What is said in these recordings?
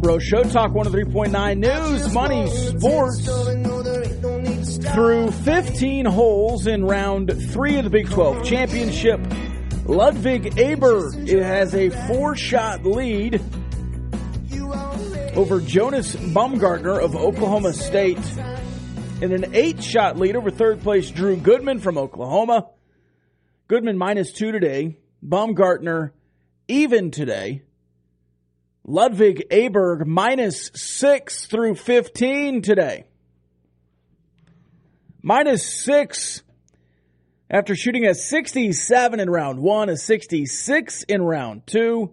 Breaux Show, Talk 103.9 News, Money, Sports. Through 15 holes in round three of the Big 12 Championship, Ludwig Aberg has a four shot lead over Jonas Baumgartner of Oklahoma State and an eight shot lead over third place Drew Goodman from Oklahoma. Goodman minus two today. Baumgartner even today. Ludwig Aberg minus six through 15 today. Minus six after shooting a 67 in round one, a 66 in round two.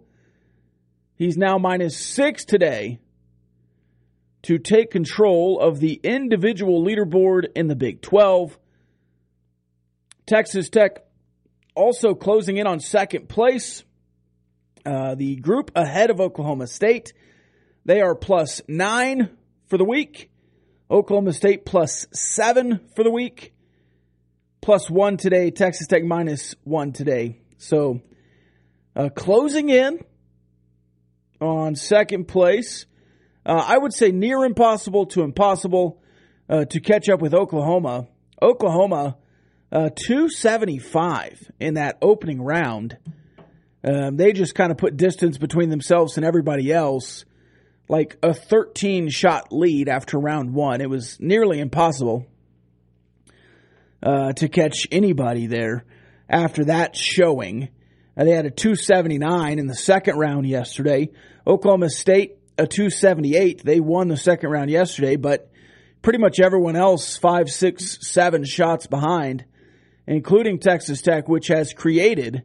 He's now minus six today to take control of the individual leaderboard in the Big 12. Texas Tech also closing in on second place. Uh, the group ahead of Oklahoma State. They are plus nine for the week. Oklahoma State plus seven for the week. Plus one today. Texas Tech minus one today. So uh, closing in on second place. Uh, I would say near impossible to impossible uh, to catch up with Oklahoma. Oklahoma, uh, 275 in that opening round. Um, they just kind of put distance between themselves and everybody else, like a 13 shot lead after round one. It was nearly impossible uh, to catch anybody there after that showing. Uh, they had a 279 in the second round yesterday. Oklahoma State, a 278. They won the second round yesterday, but pretty much everyone else, five, six, seven shots behind, including Texas Tech, which has created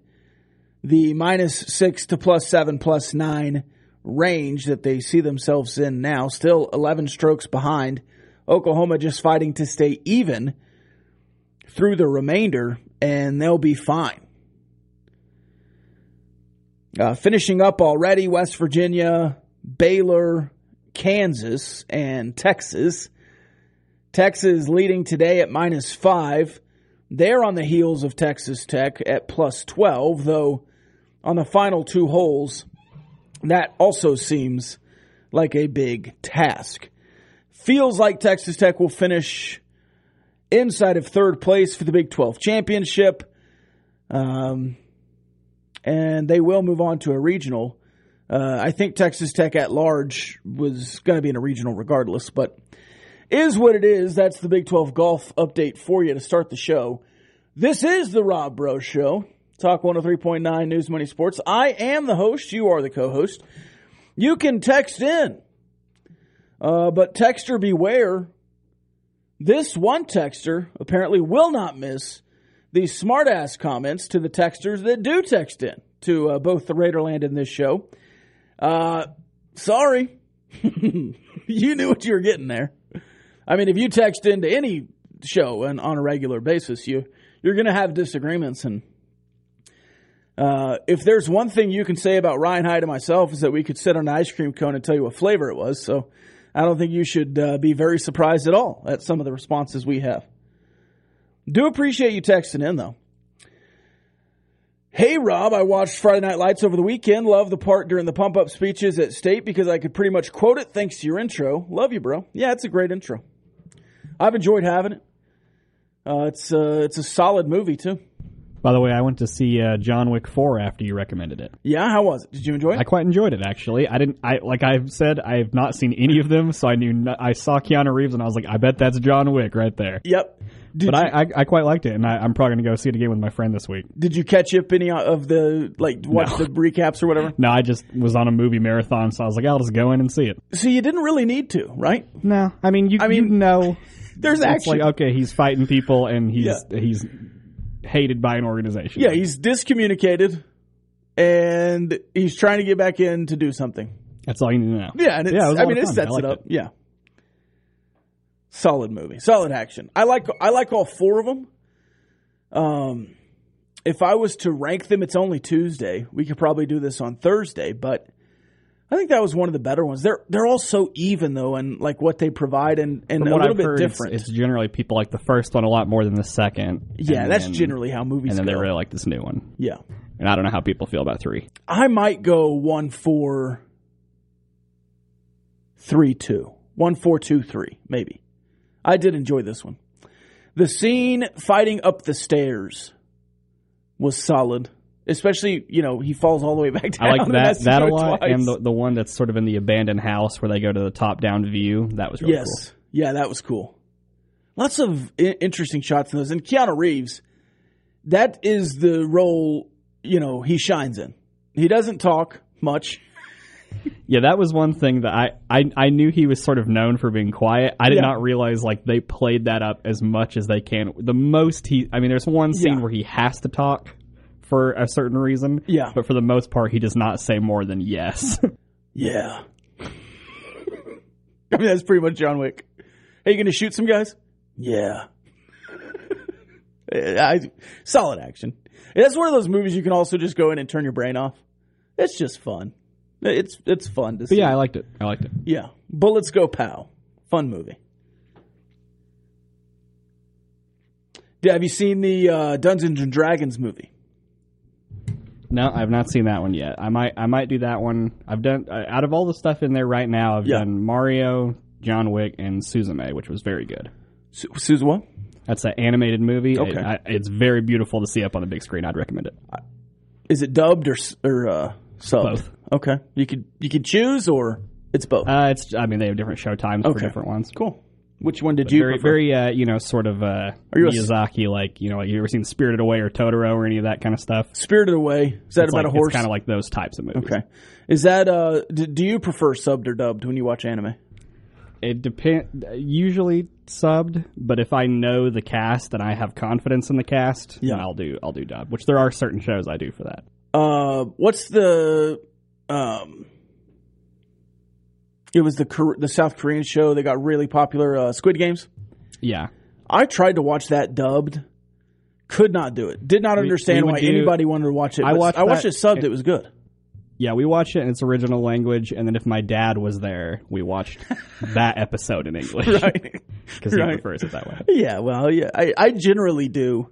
the minus six to plus seven, plus nine range that they see themselves in now. Still 11 strokes behind. Oklahoma just fighting to stay even through the remainder, and they'll be fine. Uh, finishing up already, West Virginia, Baylor, Kansas, and Texas. Texas leading today at minus five. They're on the heels of Texas Tech at plus 12, though on the final two holes, that also seems like a big task. Feels like Texas Tech will finish inside of third place for the Big 12 championship. Um, and they will move on to a regional. Uh, I think Texas Tech at large was going to be in a regional regardless, but is what it is. That's the Big 12 golf update for you to start the show. This is the Rob Breaux Show. Talk 103.9 News Money Sports. I am the host. You are the co host. You can text in, uh, but texter beware. This one texter apparently will not miss the smartass comments to the texters that do text in to uh, both the Raiderland and this show. Uh, sorry. you knew what you were getting there. I mean, if you text into any show and on a regular basis, you you're going to have disagreements. And uh, if there's one thing you can say about Ryan Hyde and myself is that we could sit on an ice cream cone and tell you what flavor it was. So I don't think you should uh, be very surprised at all at some of the responses we have. Do appreciate you texting in though. Hey Rob, I watched Friday Night Lights over the weekend. Love the part during the pump up speeches at state because I could pretty much quote it thanks to your intro. Love you, bro. Yeah, it's a great intro. I've enjoyed having it. Uh, it's uh, it's a solid movie too. By the way, I went to see uh, John Wick 4 after you recommended it. Yeah, how was it? Did you enjoy it? I quite enjoyed it actually. I didn't. I like I've said I have not seen any of them, so I knew no, I saw Keanu Reeves and I was like, I bet that's John Wick right there. yep. Did But you, I, I I quite liked it, and I, I'm probably going to go see it again with my friend this week. did you catch up any of the like watch the recaps or whatever? No, I just was on a movie marathon, so I was like, I'll just go in and see it. So you didn't really need to, right? No, I mean, you, I mean, you know, There's actually like okay, he's fighting people and he's Yeah. he's hated by an organization. yeah, he's discommunicated, and he's trying to get back in to do something. that's all you need to know. Yeah, and it's, Yeah, it I mean, it sets it up. it. Yeah, solid movie, solid action. I like I like all four of them. Um, if I was to rank them, it's only Tuesday. We could probably do this on Thursday, but I think that was one of the better ones. They're they're all so even though, and like what they provide, and and From a what little I've bit heard, it's- different. It's, generally people like the first one a lot more than the second. yeah, that's then- generally how movies And then go. they really like this new one. yeah, And I don't know how people feel about three. I might go one four three two. One four two three, maybe. I did enjoy this one. The scene fighting up the stairs was solid. Especially, you know, he falls all the way back down. I like that that a lot, twice. and the the one that's sort of in the abandoned house where they go to the top down view. That was really yes, cool. yeah, that was cool. Lots of I- interesting shots in those. And Keanu Reeves, that is the role you know he shines in. He doesn't talk much. Yeah, that was one thing that I, I I knew he was sort of known for being quiet. I did Yeah. not realize like they played that up as much as they can. The most he, I mean, there's one scene Yeah. where he has to talk for a certain reason. Yeah. but for the most part, he does not say more than yes. Yeah. I mean, that's pretty much John Wick. Hey, you going to shoot some guys? Yeah. I, solid action. That's one of those movies you can also just go in and turn your brain off. It's just fun. It's it's fun to see. yeah, I liked it. I liked it. yeah. Bullets go pow. Fun movie. Have you seen the uh, Dungeons and Dragons movie? No, I've not seen that one yet. I might I might do that one. I've done uh, out of all the stuff in there right now. I've Yeah. done Mario, John Wick, and Suzume, which was very good. Su- Susan what? That's an animated movie. Okay. It- I, it's very beautiful to see up on the big screen. I'd recommend it. Is it dubbed or s- or uh, subbed? Both. Okay. You could you could choose or it's both. Uh, it's I mean they have different show times for Okay. different ones. cool. Which one did you very prefer? very uh, you know sort of uh, Are you a Miyazaki like you know like you ever seen Spirited Away or Totoro or any of that kind of stuff? Spirited Away. Is that It's about like, a horse? It's kind of like those types of movies. okay. Is that uh? D- do you prefer subbed or dubbed when you watch anime? It depend usually subbed, but if I know the cast and I have confidence in the cast, Yeah. then I'll do I'll do dub. Which there are certain shows I do for that. Uh, what's the um? It was the the South Korean show that got really popular. Uh, Squid Games. Yeah. I tried to watch that dubbed. Could not do it. Did not understand we why do- anybody wanted to watch it. I watched I watched that- it subbed. It was good. Yeah, we watched it in its original language, and then if my dad was there, we watched that episode in English Right. because he Right. prefers it that way. Yeah, well, yeah, I, I generally do.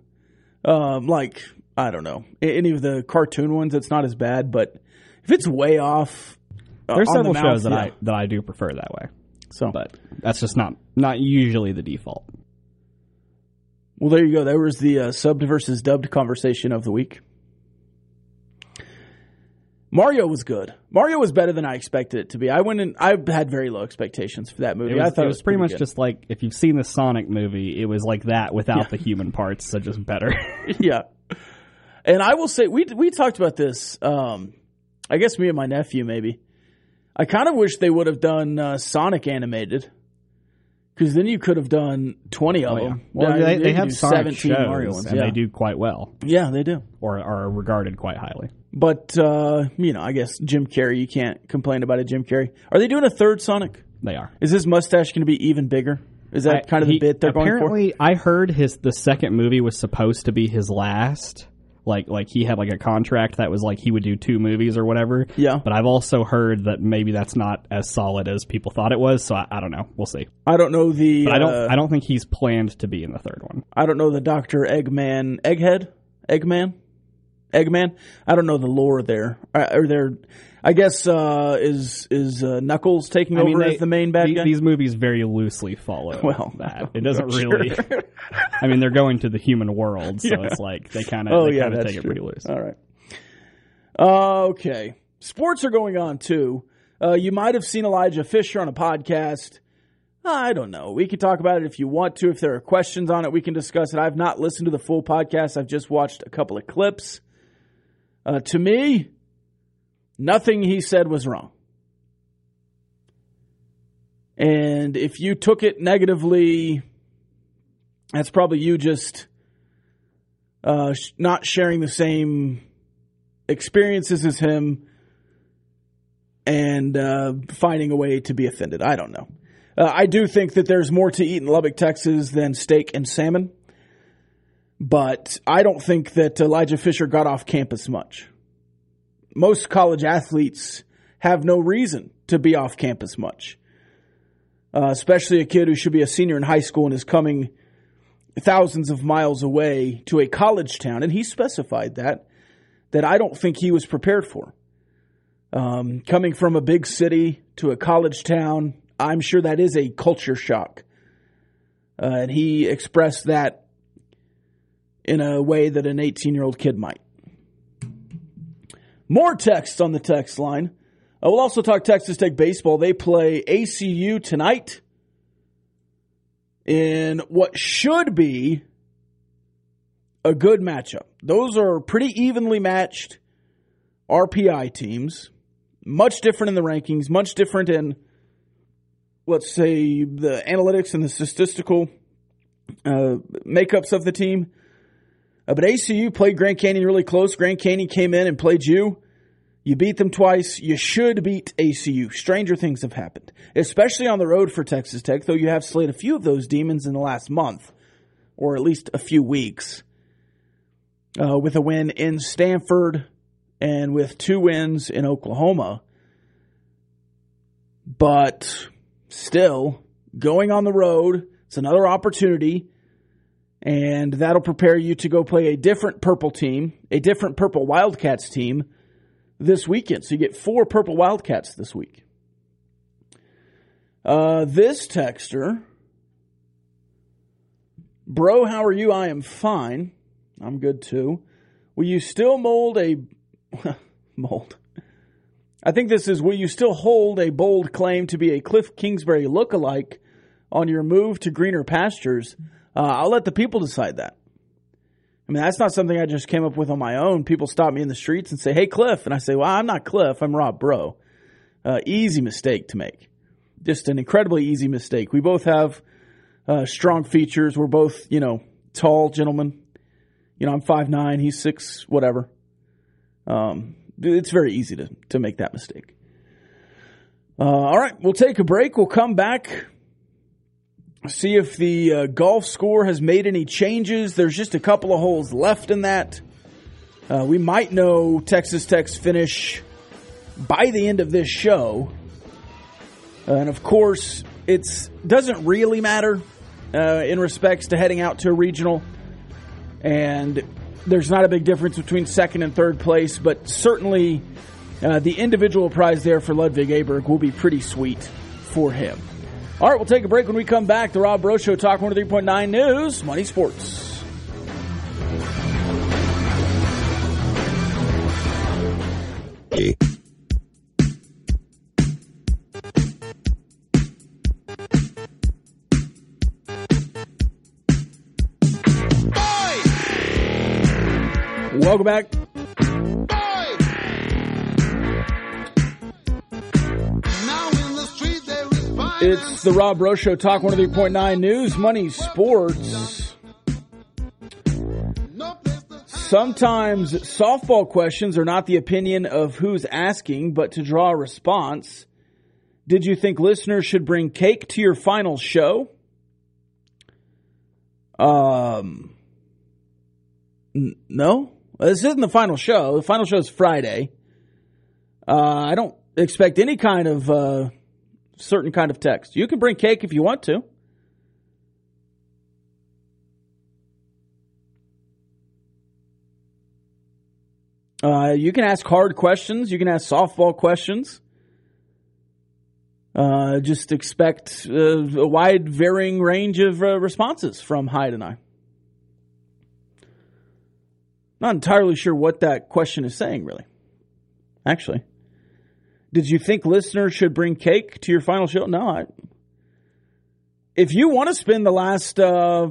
Um, like I don't know any of the cartoon ones. It's not as bad, but if it's way off, uh, There's on the several mouth, shows that yeah. I that I do prefer that way, So, but that's just not not usually the default. well, there you go. There was the uh, subbed versus dubbed conversation of the week. Mario was good. Mario was better than I expected it to be. I went in. I had very low expectations for that movie. It was, I thought it was pretty much good. just like if you've seen the Sonic movie, it was like that without Yeah. the human parts, so just better. yeah. And I will say we we talked about this. Um, I guess me and my nephew maybe. I kind of wish they would have done uh, Sonic animated, because then you could have done twenty of them. Oh, Well, Yeah, they, you they have Sonic shows, Mario ones. and yeah. they do quite well, Yeah, they do. or are regarded quite highly. But uh, you know, I guess Jim Carrey. You can't complain about it. Jim Carrey. Are they doing a third Sonic? They are. Is his mustache going to be even bigger? Is that I- kind of the bit they're going for? apparently, I heard his the second movie was supposed to be his last. Like like he had like a contract that was like he would do two movies or whatever. Yeah. But I've also heard that maybe that's not as solid as people thought it was. So I, I don't know. We'll see. I don't know the. But I don't uh, I don't think he's planned to be in the third one. I don't know the Doctor Eggman Egghead Eggman. Eggman. I don't know the lore there. Or there, I guess uh, is is uh, Knuckles taking I mean, over they- as the main bad the- guy? These movies very loosely follow Well, that. It doesn't sure. really. I mean, they're going to the human world, so it's like they kind of oh they yeah, kind of that's take true. it pretty loose. All right. Uh, okay, sports are going on too. Uh, you might have seen Elijah Fisher on a podcast. I don't know. We can talk about it if you want to. If there are questions on it, we can discuss it. I've not listened to the full podcast. I've just watched a couple of clips. Uh, to me, nothing he said was wrong. And if you took it negatively, that's probably you just uh, not sharing the same experiences as him and uh, finding a way to be offended. I don't know. Uh, I do think that there's more to eat in Lubbock, Texas than steak and salmon, but I don't think that Elijah Fisher got off campus much. Most college athletes have no reason to be off campus much, uh, especially a kid who should be a senior in high school and is coming thousands of miles away to a college town, and he specified that that I don't think he was prepared for. Um, coming from a big city to a college town, I'm sure that is a culture shock, uh, and he expressed that in a way that an 18 year old kid might. More text on the text line. Uh, we'll also talk Texas Tech baseball. They play ACU tonight in what should be a good matchup. Those are pretty evenly matched RPI teams, much different in the rankings, much different in, let's say, the analytics and the statistical uh, makeups of the team. Uh, but ACU played Grand Canyon really close. Grand Canyon came in and played you. You beat them twice. You should beat ACU. Stranger things have happened, especially on the road for Texas Tech, though you have slayed a few of those demons in the last month, or at least a few weeks, uh, with a win in Stanford and with two wins in Oklahoma. But still, going on the road, it's another opportunity, and that'll prepare you to go play a different purple team, a different purple Wildcats team this weekend. So you get four Purple Wildcats this week. Uh, this texter, bro, how are you? I am fine. I'm good too. Will you still mold a mold? I think this is will you still hold a bold claim to be a Cliff Kingsbury lookalike on your move to greener pastures? Uh, I'll let the people decide that. I mean, that's not something I just came up with on my own. People stop me in the streets and say, "Hey, Cliff," and I say, "Well, I'm not Cliff. I'm Rob Breaux." Uh, easy mistake to make. Just an incredibly easy mistake. We both have uh, strong features. We're both, you know, tall gentlemen. You know, I'm five nine. He's six, whatever. Um, it's very easy to to make that mistake. Uh, all right, we'll take a break. We'll come back see if the uh, golf score has made any changes. There's just a couple of holes left in that. Uh, we might know Texas Tech's finish by the end of this show. Uh, and of course, it doesn't really matter uh, in respects to heading out to a regional. And there's not a big difference between second and third place, but certainly uh, the individual prize there for Ludwig Aberg will be pretty sweet for him. All right, we'll take a break when we come back. The Rob Breaux Show, Talk 103.9 News, Money Sports. Welcome back. It's the Rob Breaux Show, Talk 103.9 News, Money, Sports. Sometimes softball questions are not the opinion of who's asking, but to draw a response. Did you think listeners should bring cake to your final show? Um, n- no. This isn't the final show. The final show is Friday. Uh, I don't expect any kind of uh, certain kind of text. You can bring cake if you want to. Uh, you can ask hard questions. You can ask softball questions. Uh, just expect uh, a wide, varying range of uh, responses from Hyde and I. Not entirely sure what that question is saying, really. Actually, did you think listeners should bring cake to your final show? No, I. If you want to spend the last uh,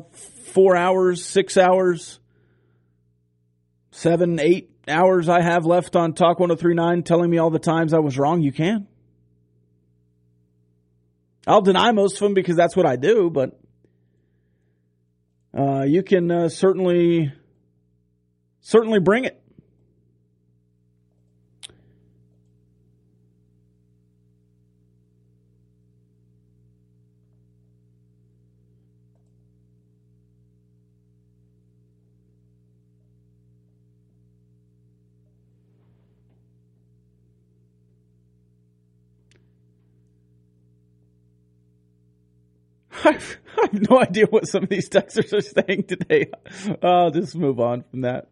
four hours, six hours, seven, eight hours I have left on Talk 1039 telling me all the times I was wrong, you can. I'll deny most of them because that's what I do, but uh, you can uh, certainly certainly bring it. I have no idea what some of these texters are saying today. I'll just move on from that.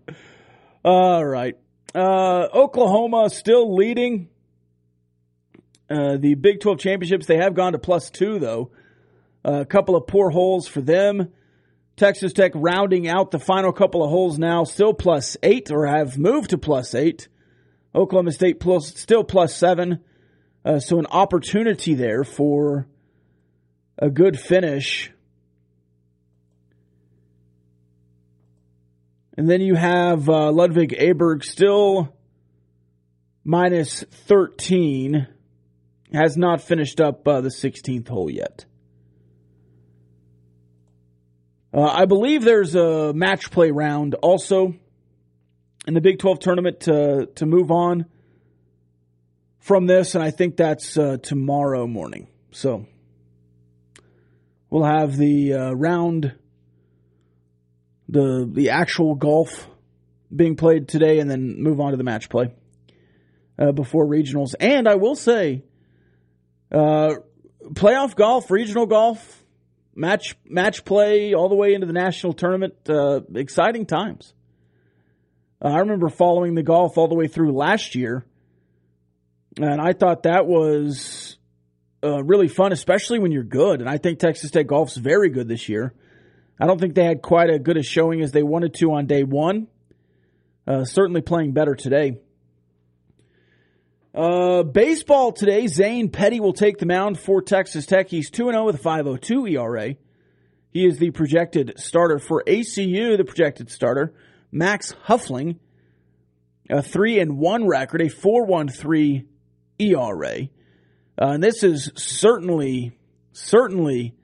All right. Uh, Oklahoma still leading uh, the Big 12 championships. They have gone to plus two, though. Uh, a couple of poor holes for them. Texas Tech rounding out the final couple of holes now, still plus eight, or have moved to plus eight. Oklahoma State plus, still plus seven. Uh, so an opportunity there for a good finish. And then you have uh, Ludwig Aberg still minus 13. Has not finished up uh, the 16th hole yet. Uh, I believe there's a match play round also in the Big 12 tournament to, to move on from this, and I think that's uh, tomorrow morning. So we'll have the uh, round, the the actual golf being played today, and then move on to the match play uh, before regionals. And I will say, uh, playoff golf, regional golf, match match play, all the way into the national tournament. Uh, exciting times. Uh, I remember following the golf all the way through last year, and I thought that was uh, really fun, especially when you're good. And I think Texas Tech golf's very good this year. I don't think they had quite as good a showing as they wanted to on day one. Uh, certainly playing better today. Uh, baseball today, Zane Petty will take the mound for Texas Tech. He's 2 0 with a 5.02 ERA. He is the projected starter for ACU, the projected starter. Max Huffling, a 3 and 1 record, a 4.13 ERA. Uh, and this is certainly, certainly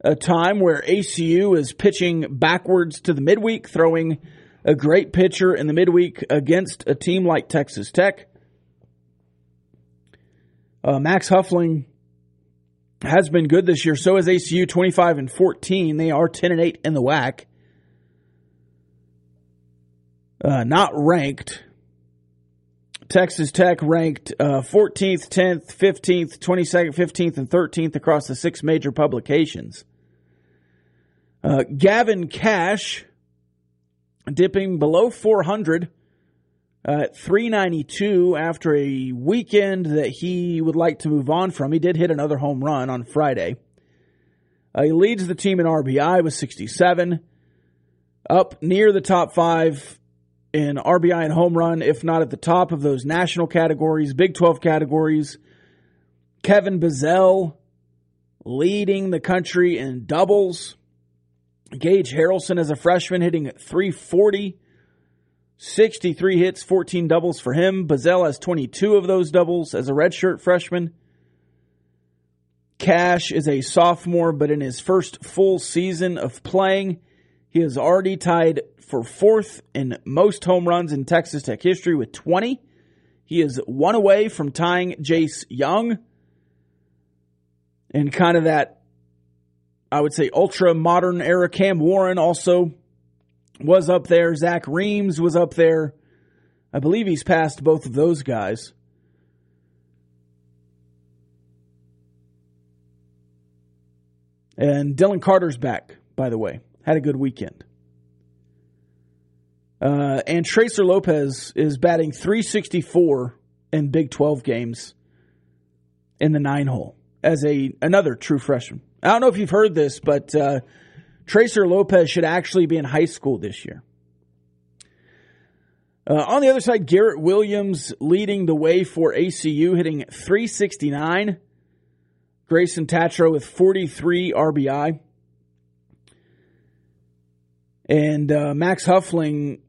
a time where ACU is pitching backwards to the midweek, throwing a great pitcher in the midweek against a team like Texas Tech. Uh, Max Huffling has been good this year. So is ACU 25 and 14. They are 10 and 8 in the WAC. Uh, not ranked. Texas Tech ranked uh, 14th, 10th, 15th, 22nd, 15th, and 13th across the six major publications. Uh, Gavin Kash dipping below 400 at 392 after a weekend that he would like to move on from. He did hit another home run on Friday. Uh, he leads the team in RBI with 67, up near the top five in RBI and home run, if not at the top of those national categories, Big 12 categories. Kevin Bazzell leading the country in doubles. Gage Harrelson as a freshman hitting 340, 63 hits, 14 doubles for him. Bazell has 22 of those doubles as a redshirt freshman. Kash is a sophomore, but in his first full season of playing, he has already tied for fourth in most home runs in Texas Tech history with 20. He is one away from tying Jace Jung. And kind of that, I would say, ultra modern era. Cam Warren also was up there. Zach Reams was up there. I believe he's passed both of those guys. And Dylan Carter's back, by the way. Had a good weekend. Uh, and Tracer Lopez is batting 364 in Big 12 games in the nine hole as a another true freshman. I don't know if you've heard this, but uh, Tracer Lopez should actually be in high school this year. Uh, on the other side, Garrett Williams leading the way for ACU, hitting 369. Grayson Tatro with 43 RBI. And uh, Max Huffling,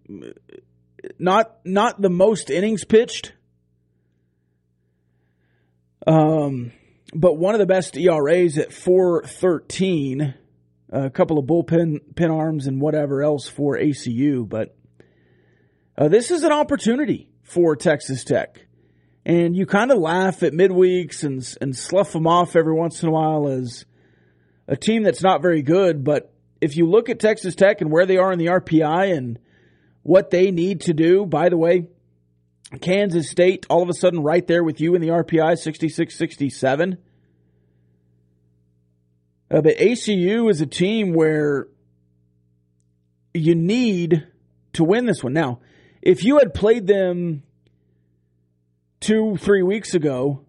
not not the most innings pitched, um, but one of the best ERAs at 413. A couple of bullpen pin arms and whatever else for ACU, but uh, this is an opportunity for Texas Tech. And you kind of laugh at midweeks and, and slough them off every once in a while as a team that's not very good. But if you look at Texas Tech and where they are in the RPI and what they need to do, by the way, Kansas State all of a sudden right there with you in the RPI 66 67. Uh, but ACU is a team where you need to win this one. Now, if you had played them two, three weeks ago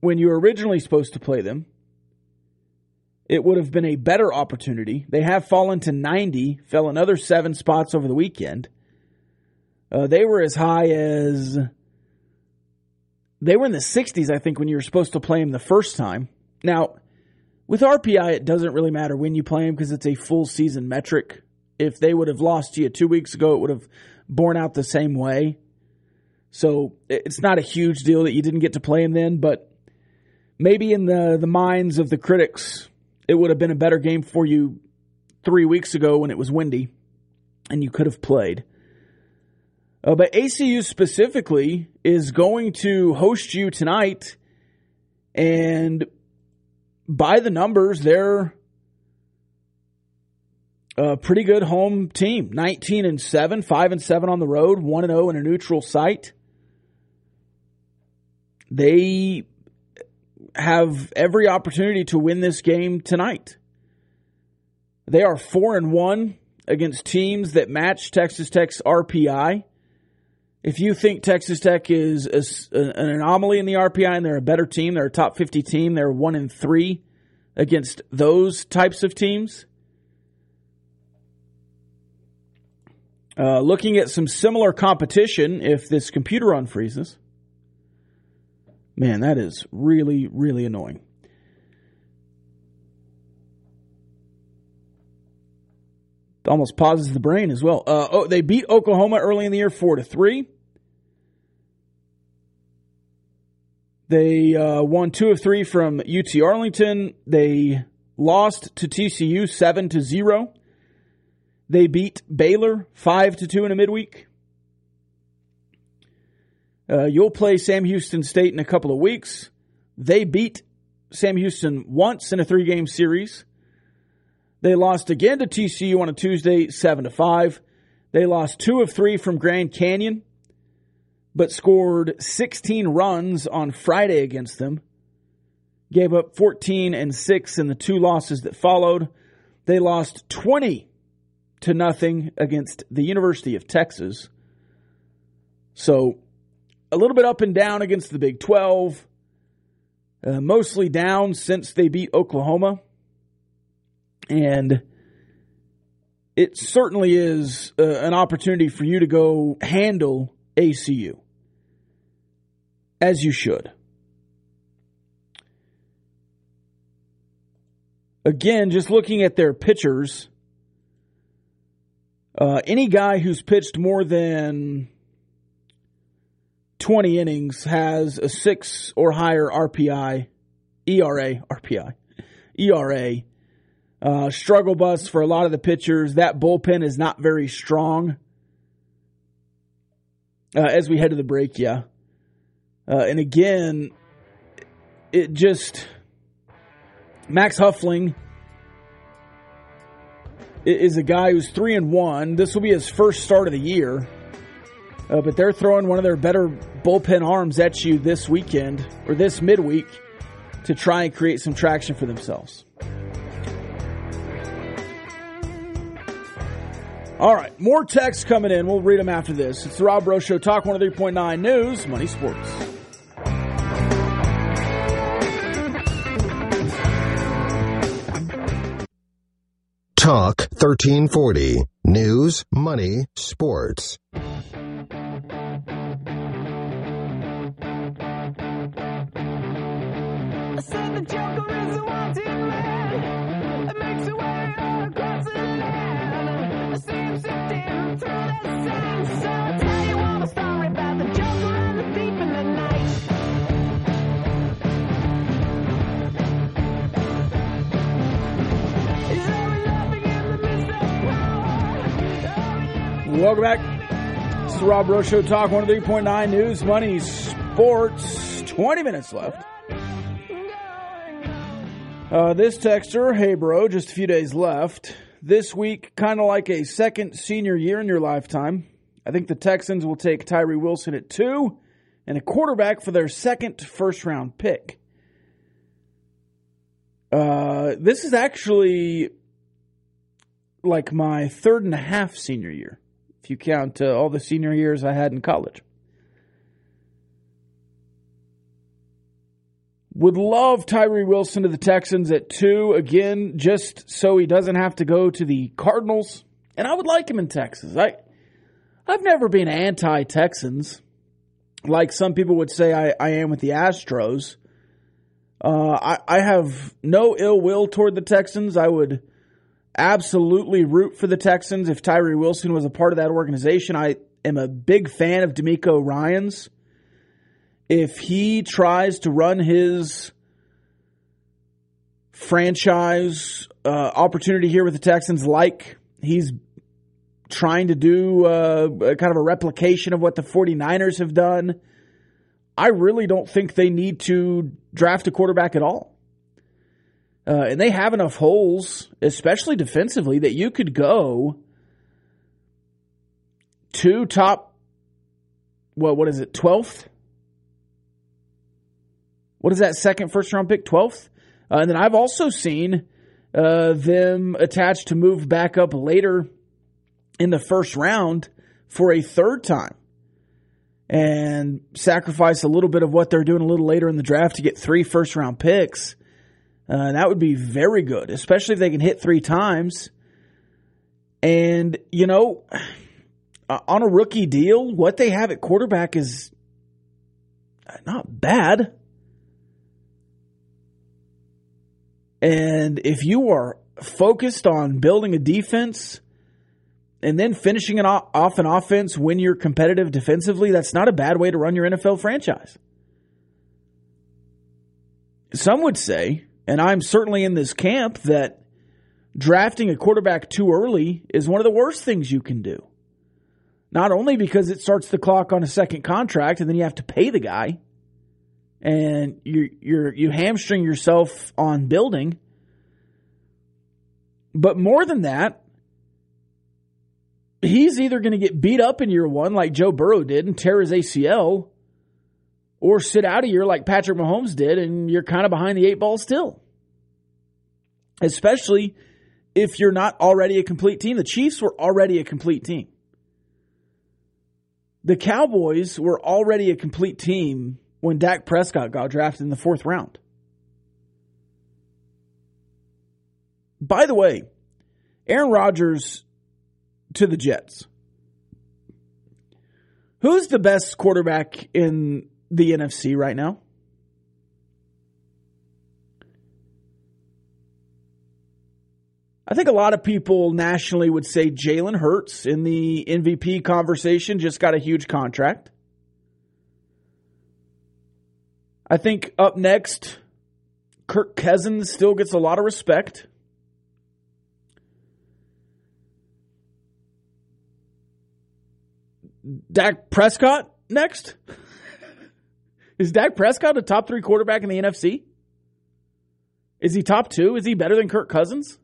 when you were originally supposed to play them, it would have been a better opportunity. They have fallen to 90, fell another seven spots over the weekend. Uh, they were as high as. They were in the 60s, I think, when you were supposed to play them the first time. Now, with RPI, it doesn't really matter when you play them because it's a full season metric. If they would have lost to you two weeks ago, it would have borne out the same way. So it's not a huge deal that you didn't get to play him then, but maybe in the, the minds of the critics, it would have been a better game for you three weeks ago when it was windy and you could have played. Uh, but ACU specifically is going to host you tonight, and by the numbers, they're a pretty good home team. 19 and 7, 5 and 7 on the road, 1 and 0 in a neutral site. They have every opportunity to win this game tonight. They are 4 and 1 against teams that match Texas Tech's RPI. If you think Texas Tech is a, an anomaly in the RPI and they're a better team, they're a top 50 team, they're 1 and 3 against those types of teams. Uh, looking at some similar competition, if this computer unfreezes, man, that is really, really annoying. almost pauses the brain as well. Uh, oh, they beat Oklahoma early in the year, four to three. They uh, won two of three from UT Arlington. They lost to TCU seven to zero. They beat Baylor five to two in a midweek. Uh, you'll play Sam Houston State in a couple of weeks. They beat Sam Houston once in a three game series. They lost again to TCU on a Tuesday, seven to five. They lost two of three from Grand Canyon, but scored 16 runs on Friday against them. Gave up 14 and six in the two losses that followed. They lost 20 to nothing against the University of Texas. So a little bit up and down against the Big 12. Uh, mostly down since they beat Oklahoma. And it certainly is uh, an opportunity for you to go handle ACU as you should. Again, just looking at their pitchers, uh, any guy who's pitched more than 20 innings has a six or higher RPI, ERA, RPI, ERA uh, struggle bus for a lot of the pitchers. That bullpen is not very strong. Uh, as we head to the break, yeah. Uh, and again, it just Max Huffling is a guy who's three and one. This will be his first start of the year, uh, but they're throwing one of their better bullpen arms at you this weekend or this midweek to try and create some traction for themselves. All right, more texts coming in. We'll read them after this. It's the Rob Breaux Show, Talk 103.9 News, Money Sports. Talk 1340. News, money, sports. The Joker is a wanted man. It makes a way across the land. I see him sifting through the sand. So I'll tell you all the story about the Joker and the thief in the night. He's always laughing in the midst of power. Welcome back. This is the Rob Show, Talk 103.9 News, Money, Sports. 20 minutes left. Uh, this texter, hey bro, just a few days left. This week, kind of like a second senior year in your lifetime. I think the Texans will take Tyree Wilson at two and a quarterback for their second first round pick. Uh, this is actually like my third and a half senior year, if you count uh, all the senior years I had in college. Would love Tyree Wilson to the Texans at two again, just so he doesn't have to go to the Cardinals. And I would like him in Texas. I, I've never been anti Texans, like some people would say I, I am with the Astros. Uh, I, I have no ill will toward the Texans. I would absolutely root for the Texans if Tyree Wilson was a part of that organization. I am a big fan of DeMeco Ryans if he tries to run his franchise uh, opportunity here with the Texans like he's trying to do uh, kind of a replication of what the 49ers have done, I really don't think they need to draft a quarterback at all. Uh, and they have enough holes, especially defensively, that you could go two top, well, what is it, 12th? What is that second first round pick? 12th? Uh, and then I've also seen uh, them attached to move back up later in the first round for a third time and sacrifice a little bit of what they're doing a little later in the draft to get three first round picks. Uh, that would be very good, especially if they can hit three times. And, you know, uh, on a rookie deal, what they have at quarterback is not bad. And if you are focused on building a defense and then finishing it off an offense when you're competitive defensively, that's not a bad way to run your NFL franchise. Some would say, and I'm certainly in this camp, that drafting a quarterback too early is one of the worst things you can do. Not only because it starts the clock on a second contract and then you have to pay the guy and you you you hamstring yourself on building. But more than that, he's either going to get beat up in year one like Joe Burrow did and tear his ACL, or sit out a year like Patrick Mahomes did, and you're kind of behind the eight ball still. Especially if you're not already a complete team. The Chiefs were already a complete team. The Cowboys were already a complete team when Dak Prescott got drafted in the fourth round. By the way, Aaron Rodgers to the Jets. Who's the best quarterback in the NFC right now? I think a lot of people nationally would say Jalen Hurts in the MVP conversation just got a huge contract. I think up next, Kirk Cousins still gets a lot of respect. Dak Prescott next? Is Dak Prescott a top three quarterback in the NFC? Is he top two? Is he better than Kirk Cousins?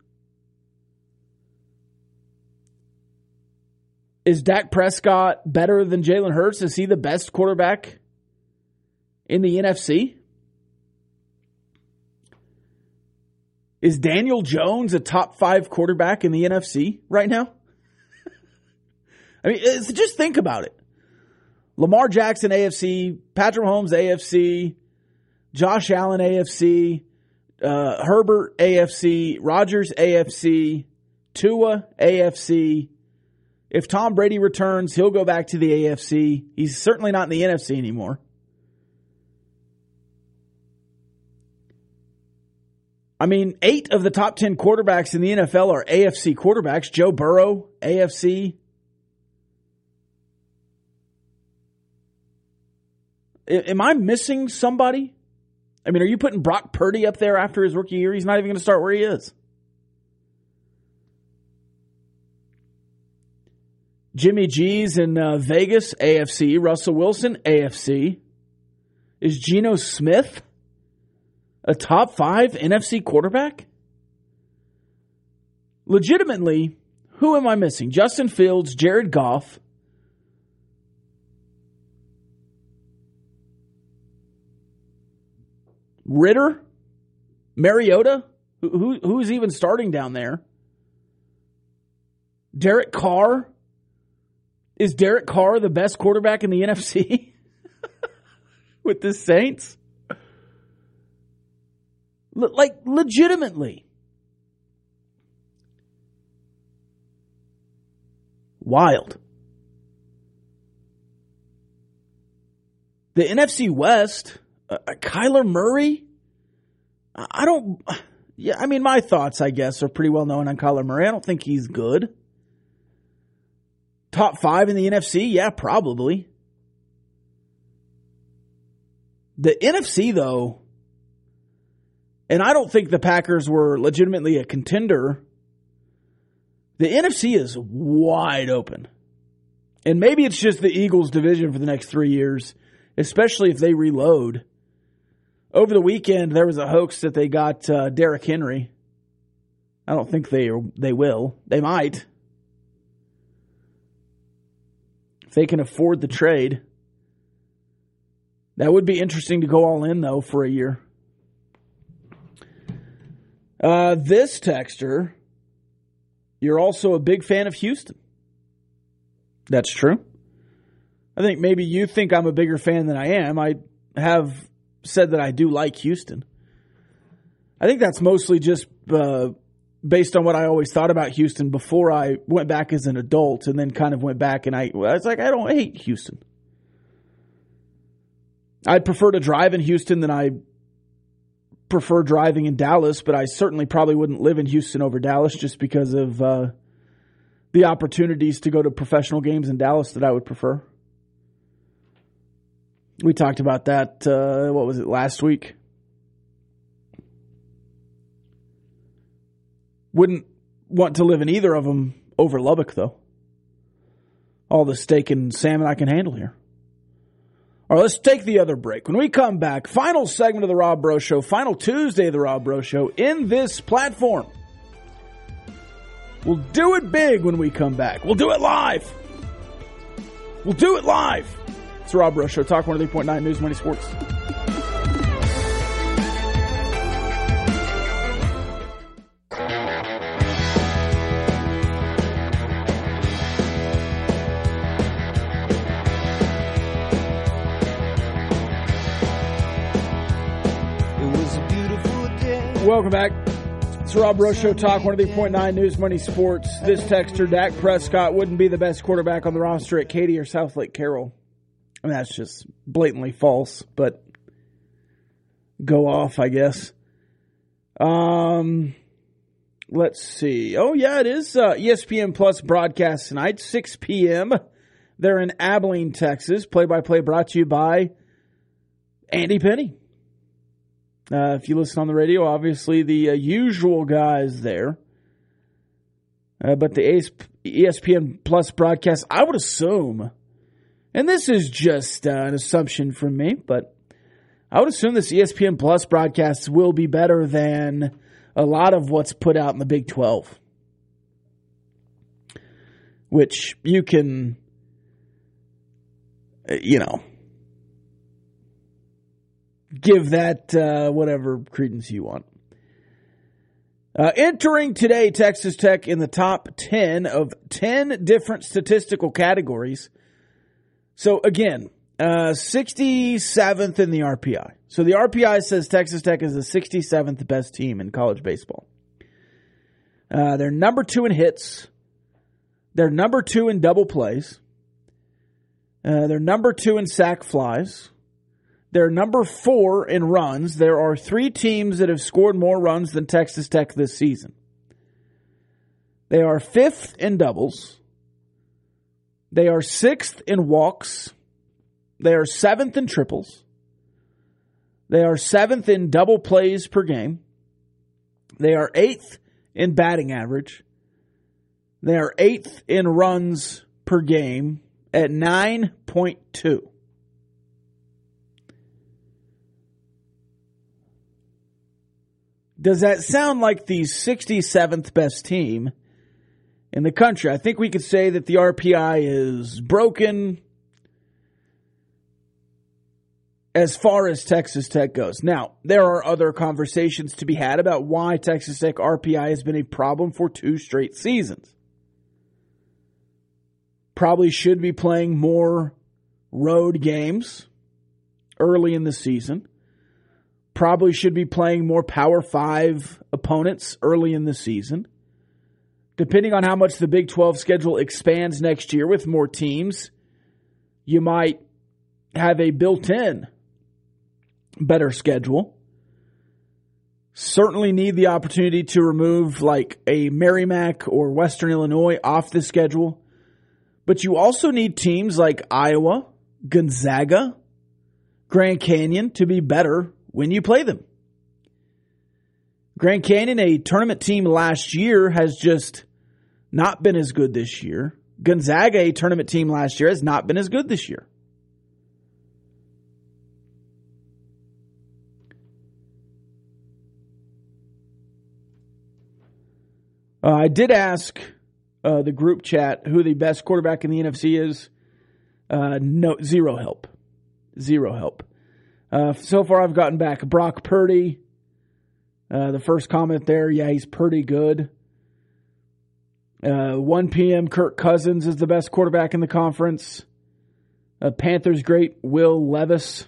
Is Dak Prescott better than Jalen Hurts? Is he the best quarterback in the NFC? Is Daniel Jones a top five quarterback in the NFC right now? I mean, it's, just think about it. Lamar Jackson, AFC, Patrick Mahomes, AFC, Josh Allen, AFC, uh, Herbert, AFC, Rodgers, AFC, Tua, AFC. If Tom Brady returns, he'll go back to the AFC. He's certainly not in the NFC anymore. I mean, eight of the top 10 quarterbacks in the NFL are AFC quarterbacks. Joe Burrow, AFC. Am I missing somebody? I mean, are you putting Brock Purdy up there after his rookie year? He's not even going to start where he is. Jimmy G's in uh, Vegas, AFC. Russell Wilson, AFC. Is Geno Smith a top five NFC quarterback? Legitimately, who am I missing? Justin Fields, Jared Goff. Ridder, Mariota, who, who, who's even starting down there? Derek Carr. Is Derek Carr the best quarterback in the NFC with the Saints? Like, legitimately. Wild. The NFC West, uh, uh, Kyler Murray. I don't. Yeah, I mean, my thoughts, I guess, are pretty well known on Kyler Murray. I don't think he's good. Top five in the NFC? Yeah, probably. The NFC, though, and I don't think the Packers were legitimately a contender. The NFC is wide open. And maybe it's just the Eagles division for the next three years, especially if they reload. Over the weekend, there was a hoax that they got uh, Derrick Henry. I don't think they they will. They might. If they can afford the trade. That would be interesting to go all in, though, for a year. Uh, this texter, you're also a big fan of Houston. That's true. I think maybe you think I'm a bigger fan than I am. I have said that I do like Houston. I think that's mostly just uh, based on what I always thought about Houston before I went back as an adult and then kind of went back and I, I was like, I don't hate Houston. I'd prefer to drive in Houston than I prefer driving in Dallas, but I certainly probably wouldn't live in Houston over Dallas just because of uh, the opportunities to go to professional games in Dallas that I would prefer. We talked about that, uh, what was it, last week? Wouldn't want to live in either of them over Lubbock, though. All the steak and salmon I can handle here. All right, let's take the other break. When we come back, final segment of the Rob Breaux Show, final Tuesday of the Rob Breaux Show in this platform. We'll do it big when we come back. We'll do it live. We'll do it live. It's Rob Breaux Show, Talk 103.9 News Money Sports. Welcome back. It's Rob Rose Show Talk, 103.9 News Money Sports. This texter, Dak Prescott, wouldn't be the best quarterback on the roster at Katy or Southlake Carroll. Mean, that's just blatantly false, but go off, I guess. Um, let's see. Oh, yeah, it is uh, ESPN Plus broadcast tonight, 6 p.m. They're in Abilene, Texas. Play by play brought to you by Andy Penny. Uh, if you listen on the radio, obviously the uh, usual guys there. Uh, but the ESPN Plus broadcast, I would assume, and this is just uh, an assumption from me, but I would assume this ESPN Plus broadcast will be better than a lot of what's put out in the Big 12. Which you can, uh, you know, give that uh, whatever credence you want. Uh, entering today, Texas Tech in the top 10 of 10 different statistical categories. So again, uh, 67th in the RPI. So the RPI says Texas Tech is the 67th best team in college baseball. Uh, they're number two in hits. They're number two in double plays. Uh, they're number two in sac flies. They're number four in runs. There are three teams that have scored more runs than Texas Tech this season. They are fifth in doubles. They are sixth in walks. They are seventh in triples. They are seventh in double plays per game. They are eighth in batting average. They are eighth in runs per game at 9.2. Does that sound like the 67th best team in the country? I think we could say that the RPI is broken as far as Texas Tech goes. Now, there are other conversations to be had about why Texas Tech RPI has been a problem for two straight seasons. Probably should be playing more road games early in the season. Probably should be playing more Power Five opponents early in the season. Depending on how much the Big 12 schedule expands next year with more teams, you might have a built in better schedule. Certainly need the opportunity to remove like a Merrimack or Western Illinois off the schedule. But you also need teams like Iowa, Gonzaga, Grand Canyon to be better when you play them. Grand Canyon, a tournament team last year, has just not been as good this year. Gonzaga, a tournament team last year, has not been as good this year. Uh, I did ask uh, the group chat who the best quarterback in the NFC is. Uh, no, zero help, zero help. Uh, so far, I've gotten back Brock Purdy. Uh, the first comment there, yeah, he's pretty good. Uh, 1 p.m. Kirk Cousins is the best quarterback in the conference. Uh, Panthers great Will Levis.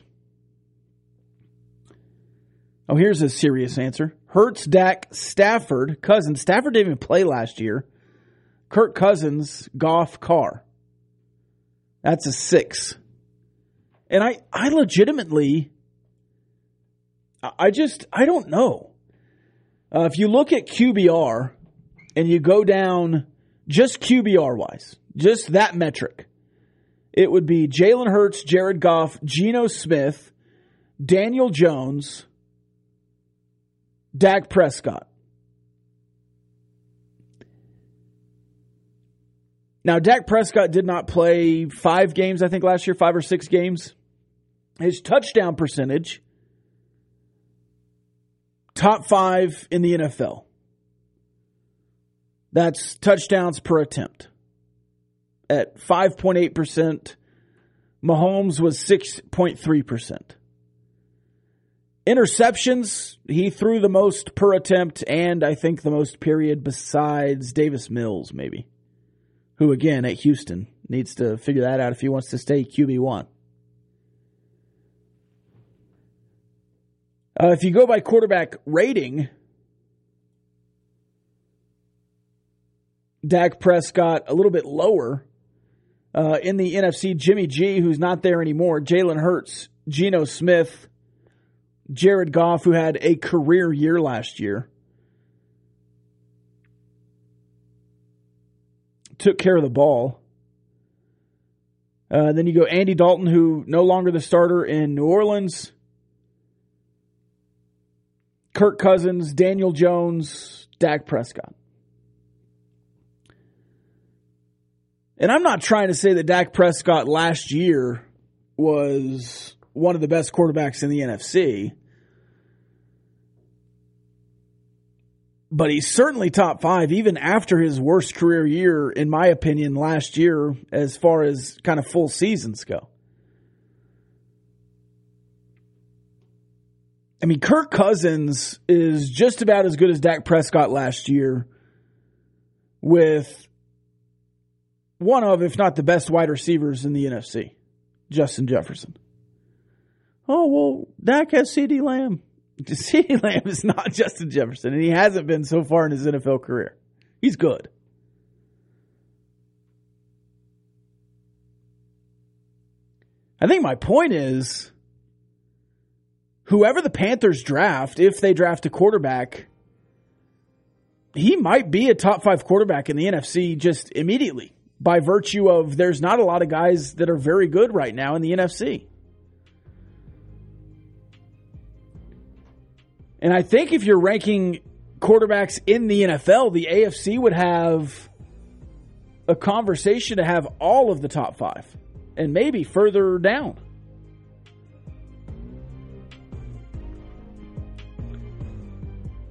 Oh, here's a serious answer. Hurts, Dak, Stafford, Cousins. Stafford didn't even play last year. Kirk Cousins, Goff, Carr. That's a six. And I, I legitimately, I just, I don't know. Uh, if you look at QBR and you go down just QBR wise, just that metric, it would be Jalen Hurts, Jared Goff, Geno Smith, Daniel Jones, Dak Prescott. Now, Dak Prescott did not play five games, I think, last year, five or six games. His touchdown percentage, top five in the NFL. That's touchdowns per attempt at 5.8%. Mahomes was 6.3%. Interceptions, he threw the most per attempt and I think the most period besides Davis Mills, maybe. Who, again, at Houston, needs to figure that out if he wants to stay QB1. Uh, if you go by quarterback rating, Dak Prescott a little bit lower. Uh, in the NFC, Jimmy G, who's not there anymore, Jalen Hurts, Geno Smith, Jared Goff, who had a career year last year, took care of the ball. Uh, then you go Andy Dalton, who no longer the starter in New Orleans. Kirk Cousins, Daniel Jones, Dak Prescott. And I'm not trying to say that Dak Prescott last year was one of the best quarterbacks in the NFC. But he's certainly top five, even after his worst career year, in my opinion, last year, as far as kind of full seasons go. I mean, Kirk Cousins is just about as good as Dak Prescott last year with one of, if not the best wide receivers in the NFC, Justin Jefferson. Oh, well, Dak has CeeDee Lamb. CeeDee Lamb is not Justin Jefferson, and he hasn't been so far in his NFL career. He's good. I think my point is whoever the Panthers draft, if they draft a quarterback, he might be a top five quarterback in the NFC just immediately by virtue of there's not a lot of guys that are very good right now in the NFC. And I think if you're ranking quarterbacks in the NFL, the AFC would have a conversation to have all of the top five and maybe further down.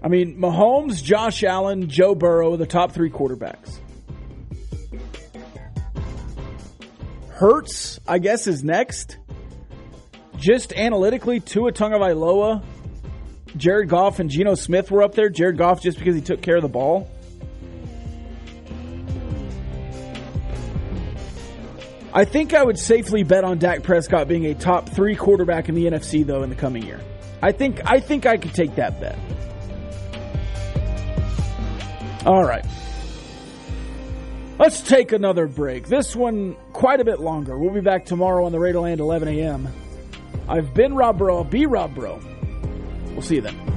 I mean, Mahomes, Josh Allen, Joe Burrow, the top three quarterbacks. Hurts, I guess, is next. Just analytically, Tua Tagovailoa, Jared Goff, and Geno Smith were up there. Jared Goff just because he took care of the ball. I think I would safely bet on Dak Prescott being a top three quarterback in the NFC though in the coming year. I think I think I could take that bet. All right. Let's take another break. This one quite a bit longer. We'll be back tomorrow on the Raiderland 11 a.m. I've been Rob Breaux. Be Rob Breaux. We'll see you then.